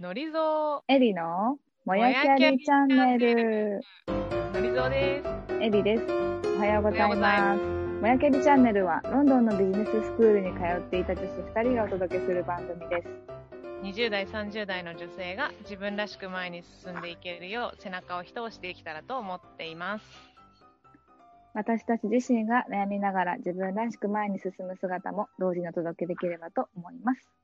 のりぞエリのもやきゃりチャンネル。う、のりぞうです。エリです。おはようございおはようございます。もやきゃりチャンネルはロンドンのビジネススクールに通っていた女子2人がお届けする番組です。20代、30代の女性が自分らしく前に進んでいけるよう背中を一押しできたらと思っています。私たち自身が悩みながら自分らしく前に進む姿も同時にお届けできればと思います。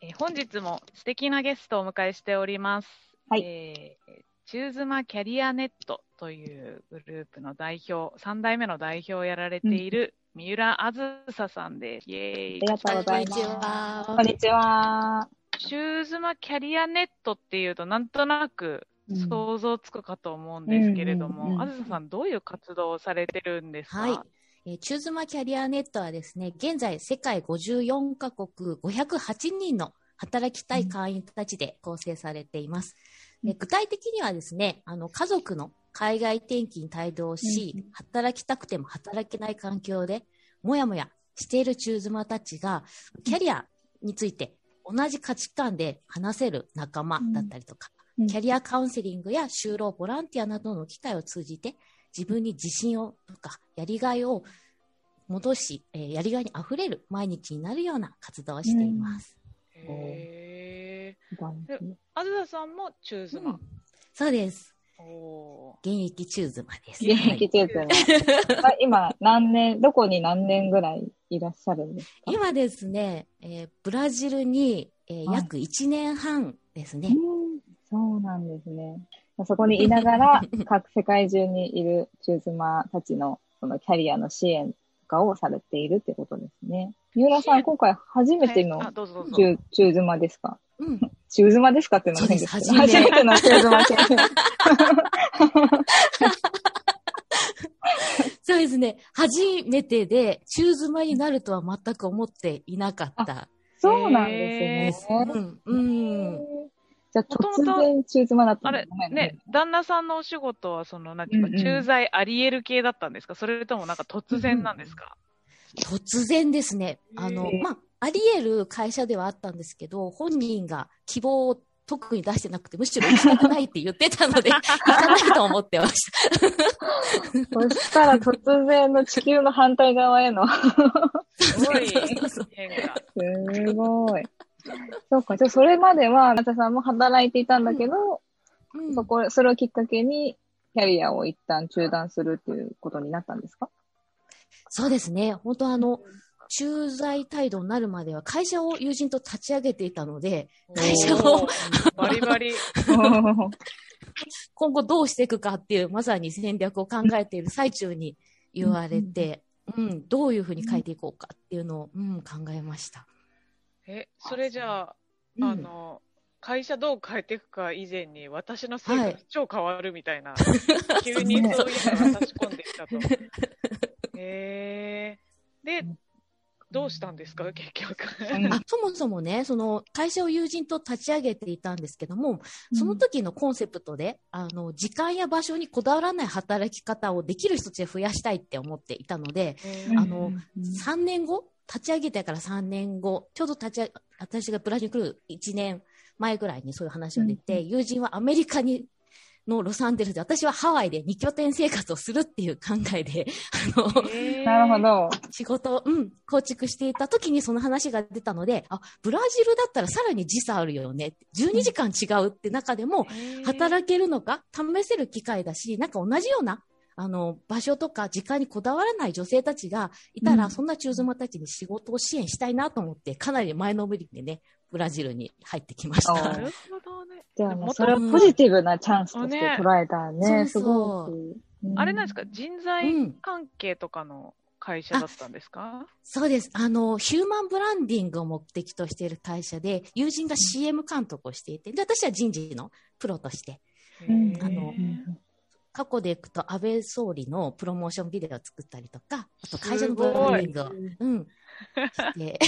えー本日も素敵なゲストをお迎えしております。はいえーチューズマキャリアネットというグループの代表、3代目の代表をやられている三浦あずささんです。イエーイあり。がとうございます。はこんにちは。チューズマキャリアネットっていうとなんとなく想像つくかと思うんですけれども、あずささんどういう活動をされてるんですか？はい。えーチューズマキャリアネットはですね、現在世界54カ国508人の働きたい会員たちで構成されています。うん。え具体的にはですね、あの家族の海外転勤に帯同し、うん。働きたくても働けない環境で、もやもやしているチューズマたちが、キャリアについて同じ価値観で話せる仲間だったりとか、うん。キャリアカウンセリングや就労ボランティアなどの機会を通じて、自分に自信をとか、やりがいを戻し、えーやりがいにあふれる毎日になるような活動をしています。うですねあずささんもチューズマ。そうです。現役チューズマです。現役チューズね。あ 今、何年、どこに何年ぐらいいらっしゃるんですか？今ですね、えーブラジルに、えーはい約1年半ですね。うんそうなんですね。そこにいながら、各世界中にいるチューズマたちのそのキャリアの支援とかをされているってことですね。三浦さん、今回初めてのはいあどうぞどうぞチューチューズマですか？うん。チューズマですかっていうのも変ですけど。初めて初めてのチューズマ先生。そうですね。初めてで、チューズマになるとは全く思っていなかった。そうなんですね。うん。うん。じゃあ突然チューズマだったあれね。ね、旦那さんのお仕事は、その、なんていうか、うんうん駐在あり得る系だったんですか？それともなんか突然なんですか、突然ですね。あのまあ、あり得る会社ではあったんですけど、本人が希望を特に出してなくて、むしろ行きたくないって言ってたので、行かないと思ってました。そしたら突然の地球の反対側への。すごい。すごい。そうか、じゃあそれまでは、あなたさんも働いていたんだけど、うんそこ、それをきっかけに、キャリアを一旦中断するっていうことになったんですか？そうですね。本当あの、駐在態度になるまでは会社を友人と立ち上げていたので、会社を バリバリ。今後どうしていくかっていう、まさに戦略を考えている最中に言われて、うん、どういうふうに変えていこうかっていうのを、うん、考えました。え、それじゃあ、うんあの、会社どう変えていくか以前に、私の生はい。活超変わるみたいな、急にそういうのが差し込んできたと。へー。で、どうしたんですか、結局。うんあそもそもね、その会社を友人と立ち上げていたんですけども、その時のコンセプトで、あの、時間や場所にこだわらない働き方をできる人たちで増やしたいって思っていたので、うんあの、3年後立ち上げてから3年後、ちょうど立ち上げ、私がブラジルに来る1年前ぐらいにそういう話が出て、友人はアメリカに、のロサンゼルスで、私はハワイで2拠点生活をするっていう考えで、あの、なるほ。ど。仕事を、うん、構築していた時にその話が出たので、あ、ブラジルだったらさらに時差あるよね。12時間違うって中でも、働けるのか試せる機会だし、なんか同じような、あの、場所とか時間にこだわらない女性たちがいたら、うんそんな中妻たちに仕事を支援したいなと思って、かなり前のめりでね、ブラジルに入ってきましあた。なるほどね。じゃあもうそれをポジティブなチャンスとして捉えたね。ねすごい。あれなんですか、人う材ん関係とかの会社だったんですか、そうです。あの、ヒューマンブランディングを目的としている会社で、友人が CM 監督をしていて、で、私は人事のプロとして、あの過去でいくと安倍総理のプロモーションビデオを作ったりとか、あと会社のブランディングを、うん、して、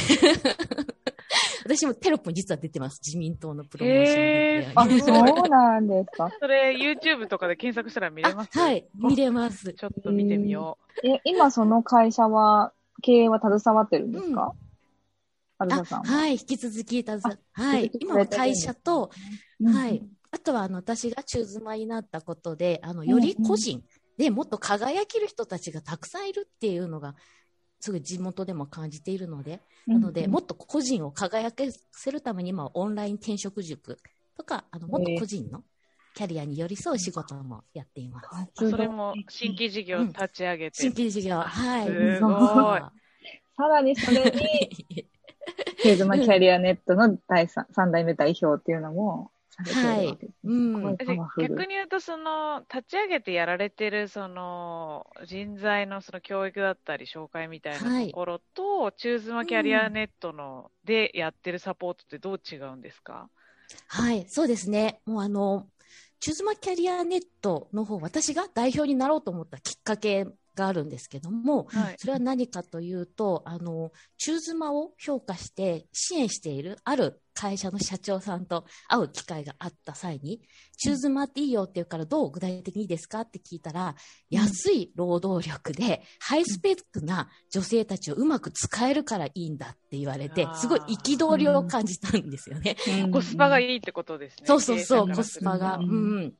私もテロップに実は出てます。自民党のプロモーションビデオあ、に。そうなんですか。それ、YouTube とかで検索したら見れます？はい、見れます。ちょっと見てみよえ、今その会社は、経営は携わってるんですか、あずあささんは。はい、引き続きたず、はい今は会社と、うんはい。あとは、あの、私が中妻になったことで、あの、より個人でもっと輝ける人たちがたくさんいるっていうのが、すごい地元でも感じているので、なので、もっと個人を輝かせるために、今はオンライン転職塾とか、あの、もっと個人のキャリアに寄り添う仕事もやっています。それも新規事業立ち上げて。新規事業、はい。すごい さらにそれに、ケーズマキャリアネットの第三三代目代表っていうのもされてるわけです。うん逆に言うと、その、立ち上げてやられてる、その、人材のその教育だったり、紹介みたいなところと、チューズマキャリアネットの、でやってるサポートってどう違うんですか？はい、そうですね。もうあの、チューズマキャリアネットの方、私が代表になろうと思ったきっかけがあるんですけども、はい。それは何かというと、あの、チューズマを評価して支援しているある会社の社長さんと会う機会があった際に、チューズマっていいよって言うからどう具体的にいいですかって聞いたら、安い労働力でハイスペックな女性たちをうまく使えるからいいんだって言われてすごい憤りを感じたんですよね。コスパがい。いいってことですね。そうそうそう、コスパが。ううんん。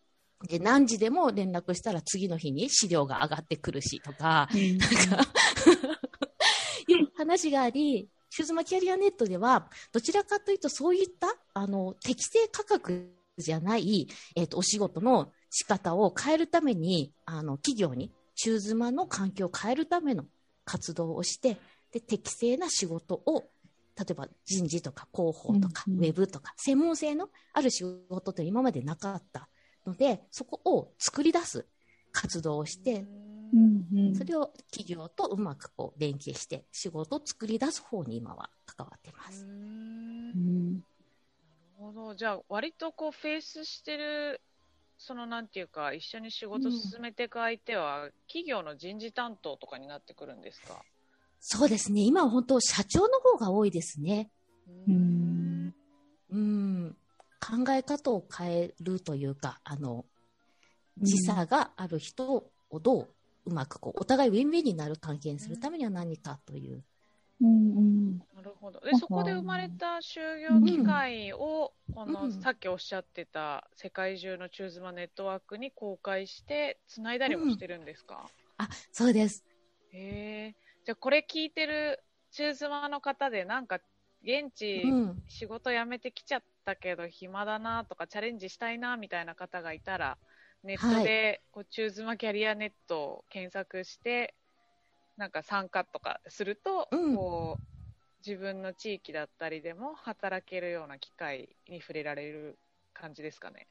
で、何時でも連絡したら次の日に資料が上がってくるしとか、なんか、いう話があり、シューズマキャリアネットでは、どちらかというとそういった、あの、適正価格じゃない、えっ、と、お仕事の仕方を変えるために、あの、企業に、チューズマの環境を変えるための活動をして、で、適正な仕事を例えば人事とか広報とか、うんうん。ウェブとか、専門性のある仕事って今までなかったので、そこを作り出す活動をして、うんうんそれを企業とうまくこう連携して仕事を作り出す方に今は関わってます。うんんなるほど。じゃあ、割とこう、フェイスしてる、そのなんていうか、一緒に仕事進めていく相手は、企業の人事担当とかになってくるんですか？そうですね。今は本当社長の方が多いですね。うーんうん。考え方を変えるというか、あの、時差がある人をどううまくこう、お互いウィンウィンになる関係にするためには何かという。うんうんなるほど。で、そこで生まれた就業機会を、この、うんさっきおっしゃってた世界中のチューズマネットワークに公開して、つないだりもしてるんですか、あ、そうです。へえ。じゃあ、これ聞いてるチューズマの方で、なんか、現地、うん。仕事辞めてきちゃったけど暇だなとかチャレンジしたいなみたいな方がいたらネットでこう、チューズマキャリアネットを検索してなんか参加とかすると、うんこう自分の地域だったりでも働けるような機会に触れられる感じですかね。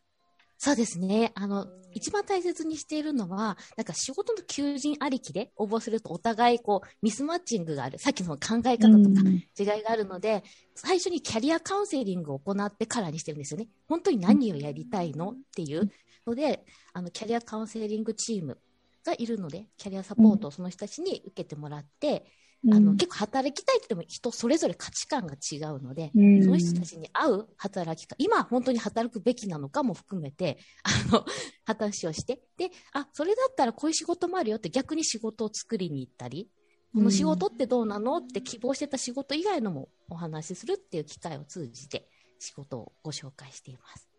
そうですね。あのうん、一番大切にしているのは、なんか仕事の求人ありきで応募するとお互いこう、ミスマッチングがある。さっきの考え方とか違いがあるので、最初にキャリアカウンセリングを行ってからにしてるんですよね。本当に何をやりたいのっていうので、あの、キャリアカウンセリングチームがいるので、キャリアサポートをその人たちに受けてもらって、あの、結構働きたいって言っても人それぞれ価値観が違うので、うんその人たちに合う働き方、今本当に働くべきなのかも含めて、あの、話をして、で、あ、それだったらこういう仕事もあるよって逆に仕事を作りに行ったり、この仕事ってどうなのって希望してた仕事以外のもお話しするっていう機会を通じて仕事をご紹介しています。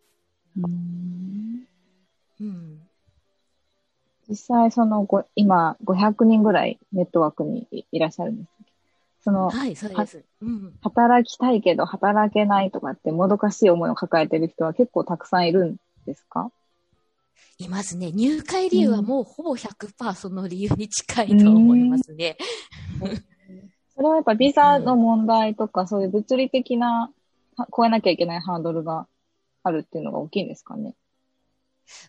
うんうん。実際、そのご、今、500人ぐらいネットワークにいいらっしゃるんですその、はい、そうです。うん。働きたいけど働けないとかってもどかしい思いを抱えてる人は結構たくさんいるんですか？いますね。入会理由はもうほぼ100%その理由に近いと思いますね。それはやっぱビザの問題とか、そういう物理的なは超えなきゃいけないハードルがあるっていうのが大きいんですかね？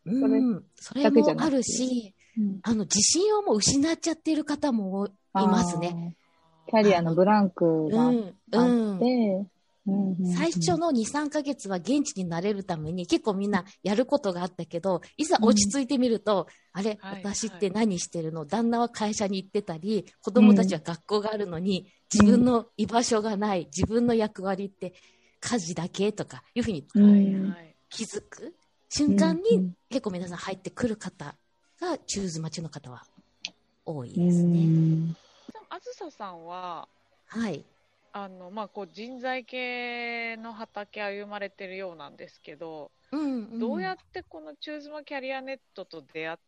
うん。それだけじゃなくてもあるし、うんあの、自信をもう失っちゃっている方もいますね。。キャリアのブランクがあっうん。て、うん。うんうん最初の2、3ヶ月は現地に慣れるために結構みんなやることがあったけど、いざ落ち着いてみると、あれ、はい私って何してるの？旦那は会社に行ってたり、子供たちは学校があるのに、自分の居場所がない、自分の役割って家事だけとかいうふうにうんはいはい。気づく瞬間うんに結構皆さん入ってくる方が、チューズ待ちの方は多いうんですね。うんあずささんは、はい。あの、まあ、こう人材系の畑歩まれてるようなんですけど、うんうん、どうやってこのチューズマキャリアネットと出会って、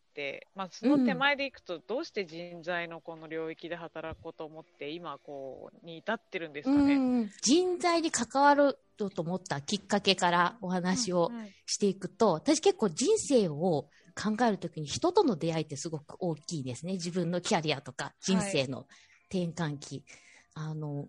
まあ、その手前でいくと、どうして人材のこの領域で働こうと思って、今、こう、に至ってるんですかね。うん人材に関わると思ったきっかけからお話をうんうんしていくと、私結構人生を考えるときに人との出会いってすごく大きいですね。自分のキャリアとか人生の転換期。あの、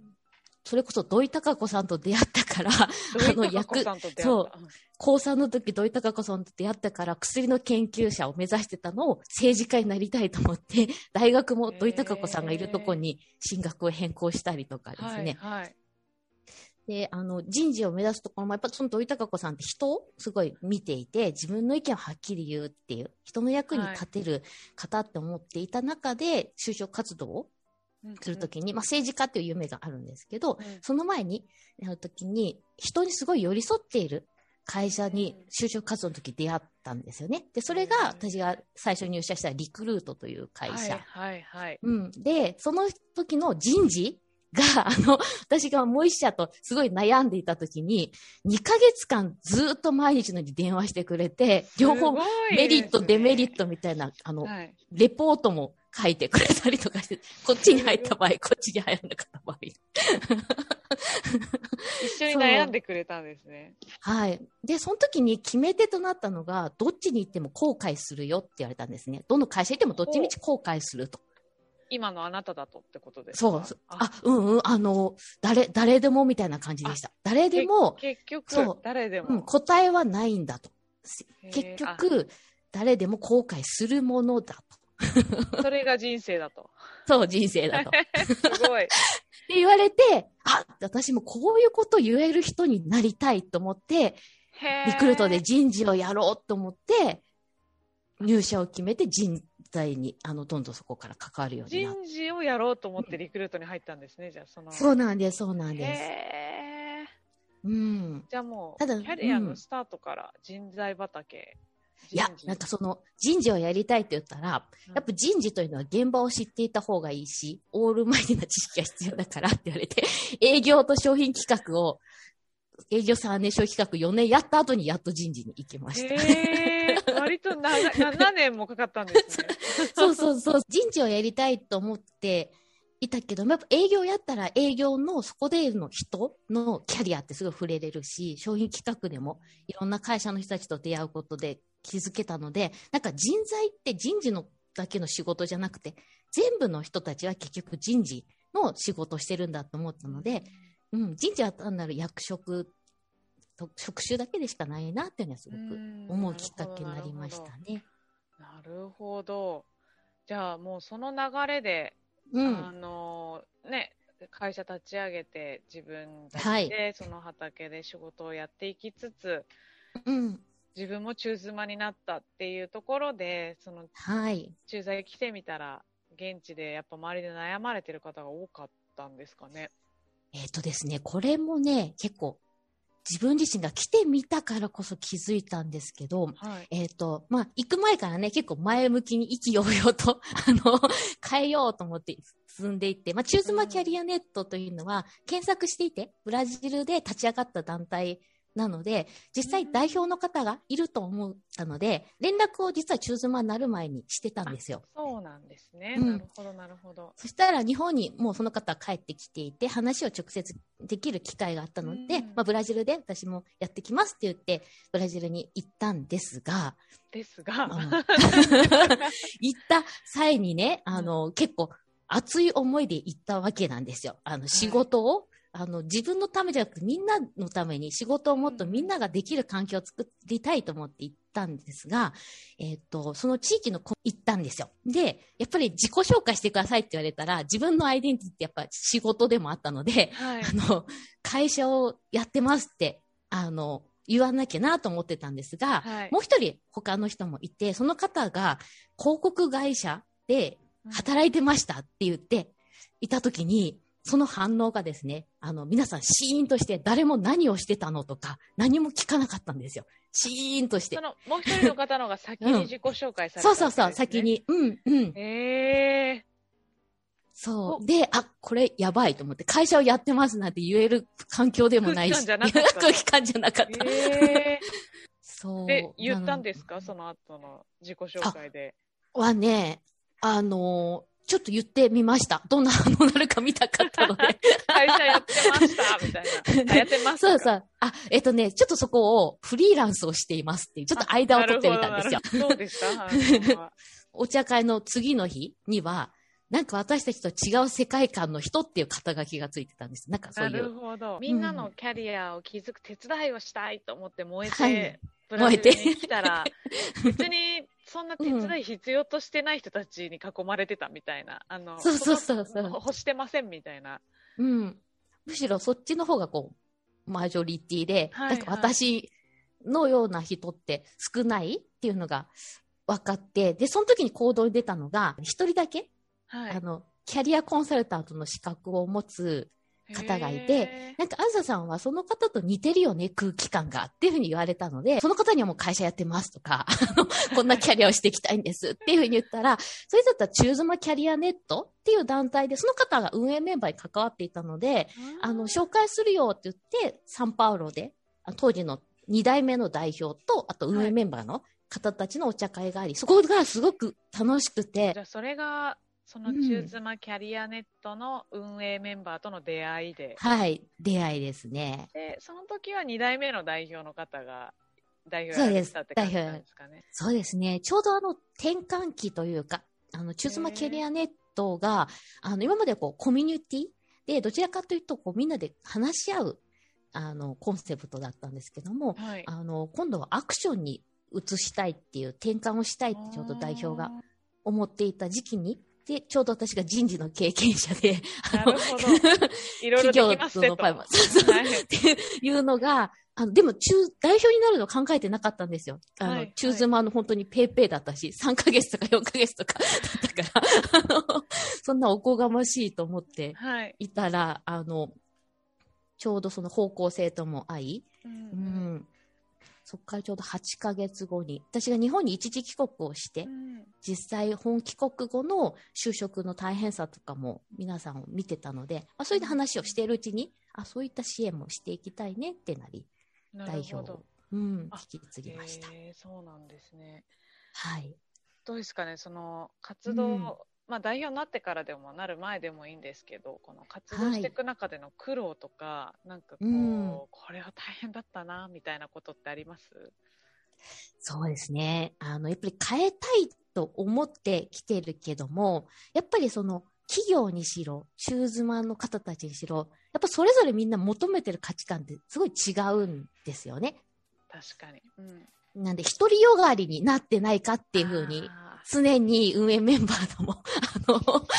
それこそ土井孝子さんと出会ったから、あの役そう高3の時土井孝子さんと出会ったから薬の研究者を目指してたのを政治家になりたいと思って、大学も土井孝子さんがいるとこに進学を変更したりとかですね。はい、はい。で、あの、人事を目指すところも、やっぱその土井孝子さんって人をすごい見ていて、自分の意見をはっきり言うっていう、人の役に立てる方って思っていた中で、就職活動をするときに、まあ政治家っていう夢があるんですけど、うんその前にやるときに、人にすごい寄り添っている会社に就職活動の時出会ったんですよね。で、それが私が最初に入社したリクルートという会社。はい、はい、はい。うん。で、その時の人事が、あの、私がもう一社とすごい悩んでいた時に、2ヶ月間ずっと毎日のように電話してくれて、両方メリット、デメリットみたいな、あの、はい。レポートも書いてくれたりとかして、こっちに入った場合、こっちに入らなかった場合。一緒に悩んでくれたんですね。はい。で、その時に決め手となったのが、どっちに行っても後悔するよって言われたんですね。どの会社行ってもどっちみち後悔すると。今のあなただとってことですか？そう。あ、うんうん、あの、誰、誰でもみたいな感じでした。誰でも、結局そう、誰でうん、も。答えはないんだと。結局、誰でも後悔するものだと。あ それが人生だと。そう、人生だと。っすごい。て言われて、あ、私もこういうこと言える人になりたいと思って、へリクルートで人事をやろうと思って、入社を決めて人材に、あの、どんどんそこから関わるようになっ人事をやろうと思ってリクルートに入ったんですね、じゃあその。そうなんです、そうなんです。うん。じゃあもう、ただキャリアうんのスタートから人材畑。いやなんかその人事をやりたいって言ったら、うんやっぱ人事というのは現場を知っていた方がいいし、オールマイティな知識が必要だからって言われて、営業と商品企画を、営業3年、商品企画4年やった後にやっと人事に行きました。へー割と長い7年もかかったんですね。そうそうそう。人事をやりたいと思っていたけど、やっぱ営業やったら営業のそこでの人のキャリアってすごい触れれるし、商品企画でもいろんな会社の人たちと出会うことで気づけたので、なんか人材って人事のだけの仕事じゃなくて、全部の人たちは結局人事の仕事をしてるんだと思ったので、うん、人事は単なる役職と職種だけでしかないなっていうのはすごく思うきっかけになりましたね。なるほど。じゃあもうその流れで、うん。あのね、会社立ち上げて自分たはいちでその畑で仕事をやっていきつつ、うん。自分も中妻になったっていうところで、そのはい。駐在来てみたら、現地でやっぱ周りで悩まれてる方が多かったんですかね。えっ、とですね、これもね、結構、自分自身が来てみたからこそ気づいたんですけど、はい。えっ、と、まあ、行く前からね、結構前向きに意気揚々と、あの、変えようと思って進んでいって、まあ、チューズマキャリアネットというのは、検索していて、ブラジルで立ち上がった団体なので、実際代表の方がいると思ったので、連絡を実はチューズマになる前にしてたんですよ。そうなんですね。うんなるほど、なるほど。そしたら日本にもうその方は帰ってきていて、話を直接できる機会があったので、うんまあ、ブラジルで私もやってきますって言って、ブラジルに行ったんですが、ですが、行った際にね、あの、結構熱い思いで行ったわけなんですよ。あの、仕事を、あの、自分のためじゃなくてみんなのために仕事をもっとみんなができる環境を作りたいと思って行ったんですが、えっ、と、その地域の子行ったんですよ。で、やっぱり自己紹介してくださいって言われたら、自分のアイデンティティってやっぱ仕事でもあったので、はい。あの、会社をやってますって、あの、言わなきゃなと思ってたんですが、はいもう一人他の人もいて、その方が広告会社で働いてましたって言っていたときに、その反応がですね、あの、皆さんシーンとして誰も何をしてたのとか、何も聞かなかったんですよ。シーンとしてそ。の、もう一人の方のが先に自己紹介された、そうそうそう、先。に。うん、うん。ええそう。で、あ、これやばいと思って、会社をやってますなんて言える環境でもないし。空気感じゃなかった空気感じゃなかった。え そう。ー、で、言ったんですなか？その後の自己紹介で。のはね、あのーちょっと言ってみました。どんな反応になるか見たかったので。会社やってましたみたいな。あやってますそうそう。あ、えっとね、ちょっとそこをフリーランスをしていますっていう、ちょっと間を取ってみたんですよ。なるほどなるほどどうでした お茶会の次の日には、なんか私たちと違う世界観の人っていう肩書きがついてたんです。なんかそうないるう。ほど。みんなのキャリアを築く手伝いをしたいと思って燃えて、燃えてに来たら、別にそんな手伝い必要としてない人たちに囲まれてたみたいな。あの、そうそうそうそうほ欲してませんみたいな。うん。むしろそっちの方がこう、マジョリティで、はいなんか私のような人って少ないっていうのが分かって、で、その時に行動に出たのが、一人だけ、はいあ。の、キャリアコンサルタントの資格を持つ方がいてへなんか、あずささんはその方と似てるよね、空気感が。っていうふうに言われたので、その方にはもう会社やってますとか、こんなキャリアをしていきたいんですっていうふうに言ったら、それだったらチューズマキャリアネットっていう団体で、その方が運営メンバーに関わっていたので、ー。あの、紹介するよって言って、サンパウロで、あ当時の2代目の代表と、あと運営メンバーの方たちのお茶会があり、そこがすごく楽しくて。じ、ゃあそれが、そのチューズマキャリアネットの運営メンバーとの出会いで、はい、出会いですね。で、その時は2代目の代表の方が代表ですやられてたって感じなんですかね。そうですね。ちょうどあの転換期というか、あの、チューズマキャリアネットが、あの、今までこう、コミュニティで、どちらかというと、こう、みんなで話し合う、あの、コンセプトだったんですけども、はい。あの、今度はアクションに移したいっていう、転換をしたいってちょうど代表が思っていた時期に、で、ちょうど私が人事の経験者で、あの。企業とのパイもそうそうはいっていうのが、あの、でも、中、代表になるの考えてなかったんですよ。あの、はい中妻の本当にペーペーだったし、3ヶ月とか4ヶ月とか だったから、あの、そんなおこがましいと思ってはい。いたら、あの、ちょうどその方向性とも合い、ううんん、そっからちょうど8ヶ月後に、私が日本に一時帰国をしてう、ん実際本帰国後の就職の大変さとかも皆さんを見てたので、あそういった話をしているうちに、あそういった支援もしていきたいねってなり、な代表を、うん、あ引き継ぎました。そうなんですね。はい。どうですかね、その活動、うんまあ、代表になってからでもなる前でもいいんですけど、この活動していく中での苦労とか、なんかこう、うんこれは大変だったなみたいなことってあります？そうですね。あの、やっぱり変えたいと思ってきてるけども、やっぱりその、企業にしろ、チューズマンの方たちにしろ、やっぱそれぞれみんな求めてる価値観ってすごい違うんですよね。確かに。うん、なんで、独りよがりになってないかっていうふうに、あ常に運営メンバーとも、あの、ー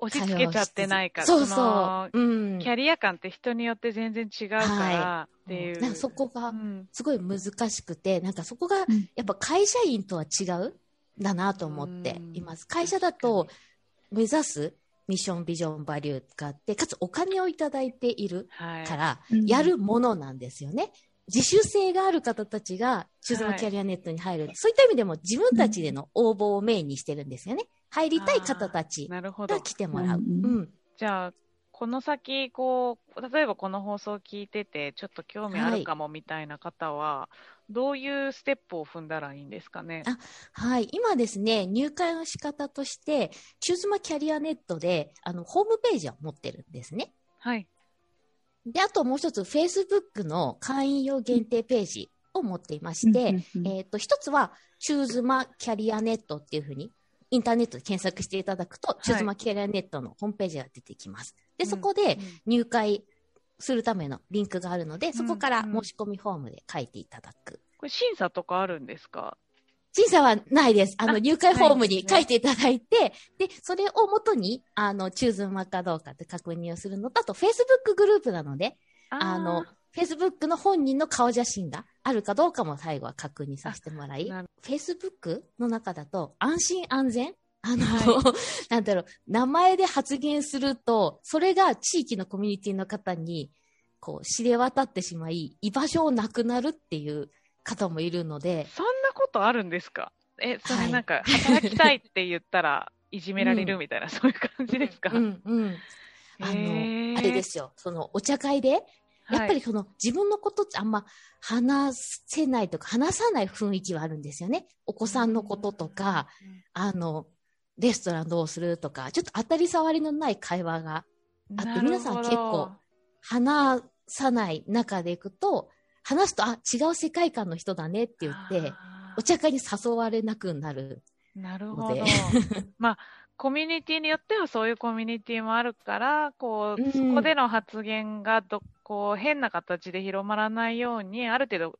押し付けちゃってないから、そうのそう。うん。キャリア感って人によって全然違うからっていう。なんかそこがうんすごい難しくて、なんかそこがうんやっぱ会社員とは違うんだなと思っています。会社だと目指すミッション、ビジョン、バリューがあって、かつお金をいただいているはい、から、うんやるものなんですよね。自主性がある方たちが、チューズマキャリアネットに入る。そういった意味でも自分たちでの応募をメインにしてるんですよね。入りたい方たちなるほどが。来てもらう。ううんん。じゃあ、この先、こう、例えばこの放送を聞いてて、ちょっと興味あるかもみたいな方は、どういうステップを踏んだらいいんですかね？あはい。今ですね、入会の仕方として、チューズマキャリアネットで、あの、ホームページを持ってるんですね。はい。で、あともう一つ、Facebook の会員用限定ページを持っていまして、えっ、と、一つは、チューズマキャリアネットっていうふうに、インターネットで検索していただくと、チューズマキャリアネットのホームページが出てきます。で、そこで入会するためのリンクがあるので、そこから申し込みフォームで書いていただく。これ審査とかあるんですか？審査はないです。あの、あ入会フォームに書いていただいて、で、それをもとに、あの、チューズマかどうかって確認をするのと、あと、Facebook グループなので、あの、Facebook の本人の顔写真があるかどうかも最後は確認させてもらい Facebook の中だと安心安全？あの、は なんだろう、名前で発言すると、それが地域のコミュニティの方に、こう、知れ渡ってしまい、居場所をなくなるっていう方もいるので、そんなことあるんですか？え、そはい。れなんか、働きたいって言ったら、いじめられるみたいな、うん、そういう感じですか？うんうん。あの、あれですよ、そのお茶会で、やっぱりその、はい、自分のことってあんま話せないとか、話さない雰囲気はあるんですよね。お子さんのこととか、あの、レストランどうするとか、ちょっと当たり障りのない会話があって、皆さん結構話さない中でいくと、話すと、あ、違う世界観の人だねって言って、お茶会に誘われなくなるなるほど。まあ、コミュニティによってはそういうコミュニティもあるから、こう、うん、そこでの発言がど、こう、変な形で広まらないように、ある程度、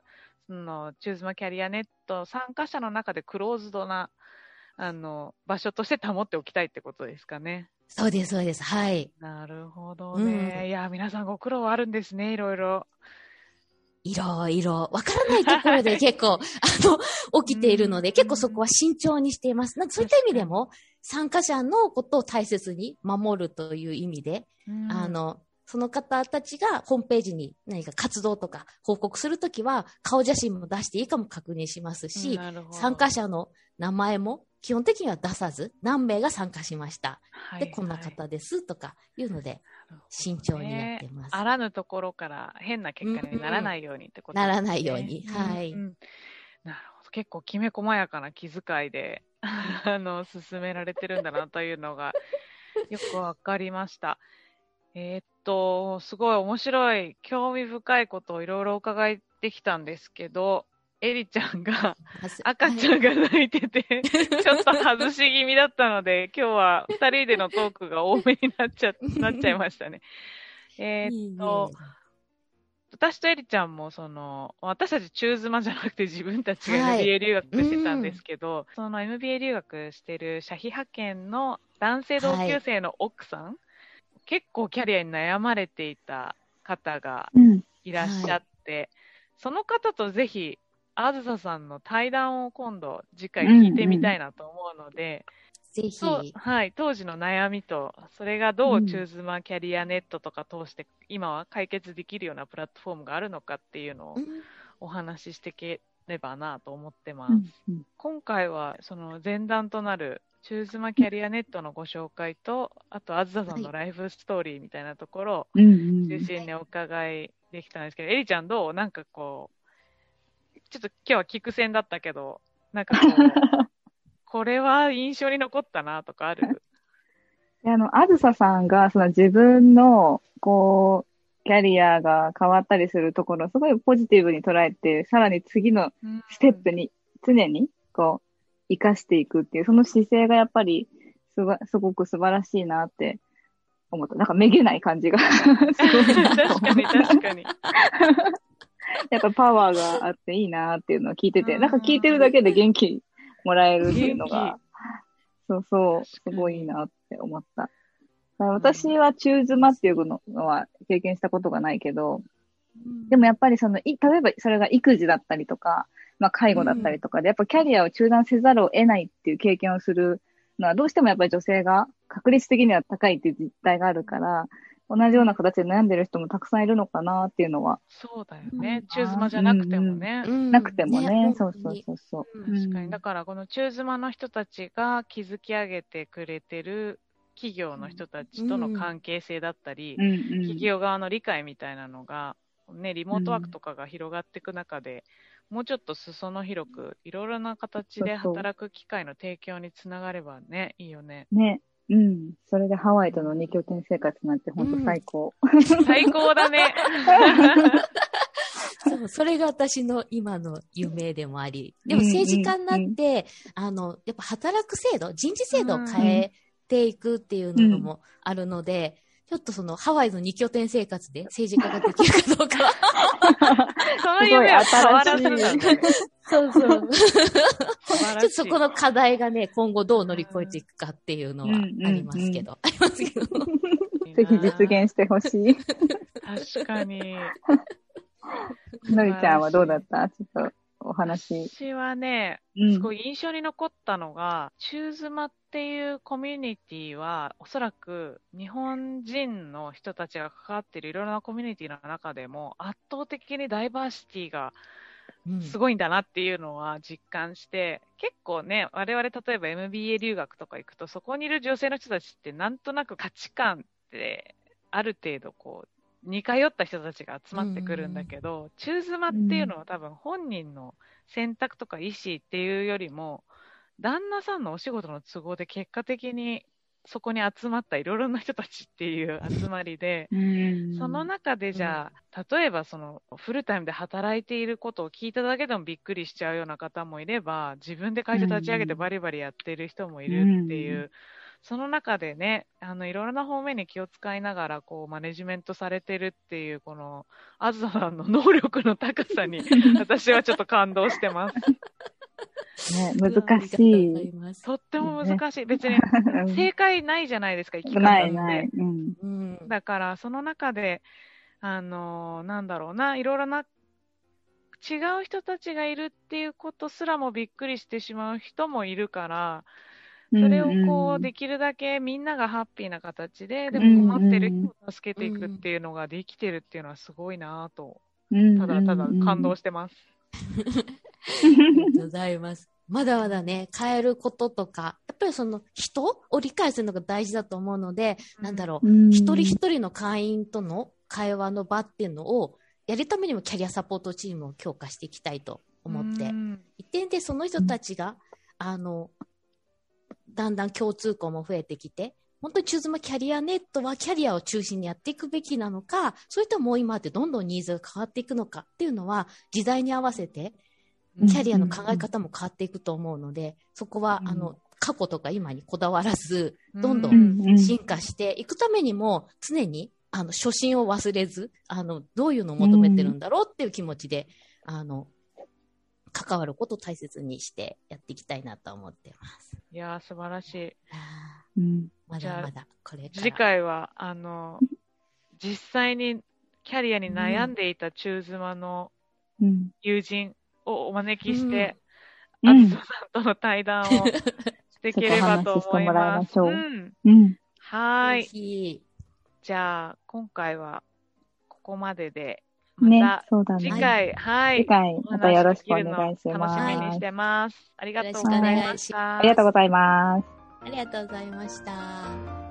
その、チューズマキャリアネット参加者の中でクローズドな、あの、場所として保っておきたいってことですかね。そうです、そうです。はい。なるほどね。うん、いや、皆さんご苦労あるんですね、いろいろ。いろいろ、わからないところで結構、あの、起きているので、結構そこは慎重にしています。なんそういった意味でも、参加者のことを大切に守るという意味で、あの、その方たちがホームページに何か活動とか報告するときは、顔写真も出していいかも確認しますし、参加者の名前も基本的には出さず、何名が参加しました。はい、で、こんな方ですとかいうので、慎重にやってます。あらぬところから変な結果にならないようにってこと。ならないように。はい、うんうん。なるほど。結構きめ細やかな気遣いで、あの、進められてるんだなというのが、よくわかりました。えー、っと、すごい面白い、興味深いことをいろいろ伺ってきたんですけど、エリちゃんが、赤ちゃんが泣いてて、ちょっと外し気味だったので、今日は二人でのトークが多めになっちゃ、なっちゃいましたね。えっと、私とエリちゃんも、その、私たち中妻じゃなくて自分たちが MBA 留学してたんですけど、はいその MBA 留学してる社費派遣の男性同級生の奥さん、はい、結構キャリアに悩まれていた方がいらっしゃって、うんはい、その方とぜひあずささんの対談を今度、次回聞いてみたいなと思うので、うんうん、ぜひ。はい、当時の悩みと、それがどうチューズマキャリアネットとか通して、今は解決できるようなプラットフォームがあるのかっていうのをお話ししていければなと思ってます。うんうん、今回は、その前段となるチューズマキャリアネットのご紹介と、あと、あずささんのライフストーリーみたいなところを中心にお伺いできたんですけど、えりちゃんどう？なんかこう、ちょっと今日は聞く戦だったけど、なんかこう、これは印象に残ったなとかある？あの、あずささんが、その自分の、こう、キャリアが変わったりするところ、すごいポジティブに捉えて、さらに次のステップに常に、こう、生かしていくっていう、その姿勢がやっぱり、すごすごく素晴らしいなって思った。なんかめげない感じが すごい確かに確かに。やっぱパワーがあっていいなっていうのを聞いてて、なんか聞いてるだけで元気もらえるっていうのが、そうそう、すごいいいなって思った。私は中妻っていうのは経験したことがないけど、でもやっぱりその、い、例えばそれが育児だったりとか、まあ介護だったりとかで、やっぱキャリアを中断せざるを得ないっていう経験をするのは、どうしてもやっぱり女性が確率的には高いっていう実態があるから、同じような形で悩んでる人もたくさんいるのかなっていうのは。そうだよね。チューズマじゃなくてもね。うん、なくてもね。ねそうそうそうそう。確かに。だからこのチューズマの人たちが築き上げてくれてる企業の人たちとの関係性だったり、うん企業側の理解みたいなのが、ね、リモートワークとかが広がっていく中で、もうちょっと裾野広く、いろいろな形で働く機会の提供につながればね、いいよね。ね。うん。それでハワイとの二拠点生活なんて本当最高。うん、最高だね。そう、それが私の今の夢でもあり。でも政治家になって、うんうん、あの、やっぱ働く制度、人事制度を変えていくっていうのもあるので、ちょっとそのハワイの二拠点生活で政治家ができるかどうか。その夢は変わらず。そうそう。ちょっとそこの課題がね、今後どう乗り越えていくかっていうのはありますけど。ありますけど。ぜひ実現してほしい。確かに。のりちゃんはどうだった？ちょっとお話。私はね、すごい印象に残ったのが、チューズマっていうコミュニティは、おそらく日本人の人たちが関わっているいろいろなコミュニティの中でも、圧倒的にダイバーシティがうんすごいんだなっていうのは実感して、結構ね、我々例えば MBA 留学とか行くと、そこにいる女性の人たちってなんとなく価値観ってある程度こう、似通った人たちが集まってくるんだけど、中妻っていうのは多分本人の選択とか意思っていうよりも、旦那さんのお仕事の都合で結果的にそこに集まったいろいろな人たちっていう集まりで、うんその中でじゃあ、例えばそのフルタイムで働いていることを聞いただけでもびっくりしちゃうような方もいれば、自分で会社立ち上げてバリバリやっている人もいるっていう、うんその中でね、あのいろいろな方面に気を使いながらこうマネジメントされてるっていう、このあずささんの能力の高さに、私はちょっと感動してます。ね、難しい。とっても難しい。別にうん 正解ないじゃないですか、生き方って。ないない。うん。うん。だから、その中で、あのーなんだろうな、いろいろな、違う人たちがいるっていうことすらもびっくりしてしまう人もいるから、それをこう、できるだけみんながハッピーな形で、でも困ってる人を助けていくっていうのができてるっていうのはすごいなぁと、うん、ただただ感動ししてます。ありがとうございます。まだまだね、変えることとか、やっぱりその人を理解するのが大事だと思うので、なんだろう、うん。一人一人の会員との会話の場っていうのをやるためにもキャリアサポートチームを強化していきたいと思って。う、ん。一点でその人たちが、あの、だんだん共通項も増えてきて、本当にチューズマキャリアネットはキャリアを中心にやっていくべきなのか、それとももう今ってどんどんニーズが変わっていくのかっていうのは、時代に合わせて、キャリアの考え方も変わっていくと思うので、そこは、うん。あの、過去とか今にこだわらず、うん。どんどうんんうん。進化していくためにも、常に、あの、初心を忘れず、あの、どういうのを求めてるんだろうっていう気持ちで、あの、関わることを大切にしてやっていきたいなと思ってます。いやー、素晴らしい。あうんーまじゃあだまだ、これ。次回は、あの、実際にキャリアに悩んでいた中妻のうん友人をお招きして、うんあずささんとの対談をしていければと思います。ししてもらいましょううん。うん。はい。ひじゃあ、今回はここまでで、まねた、そうだね。次回、はい。次回、またよろしくお願いし楽ますしみにし。てます。ありがとうございました。ありがとうございます。ありがとうございました。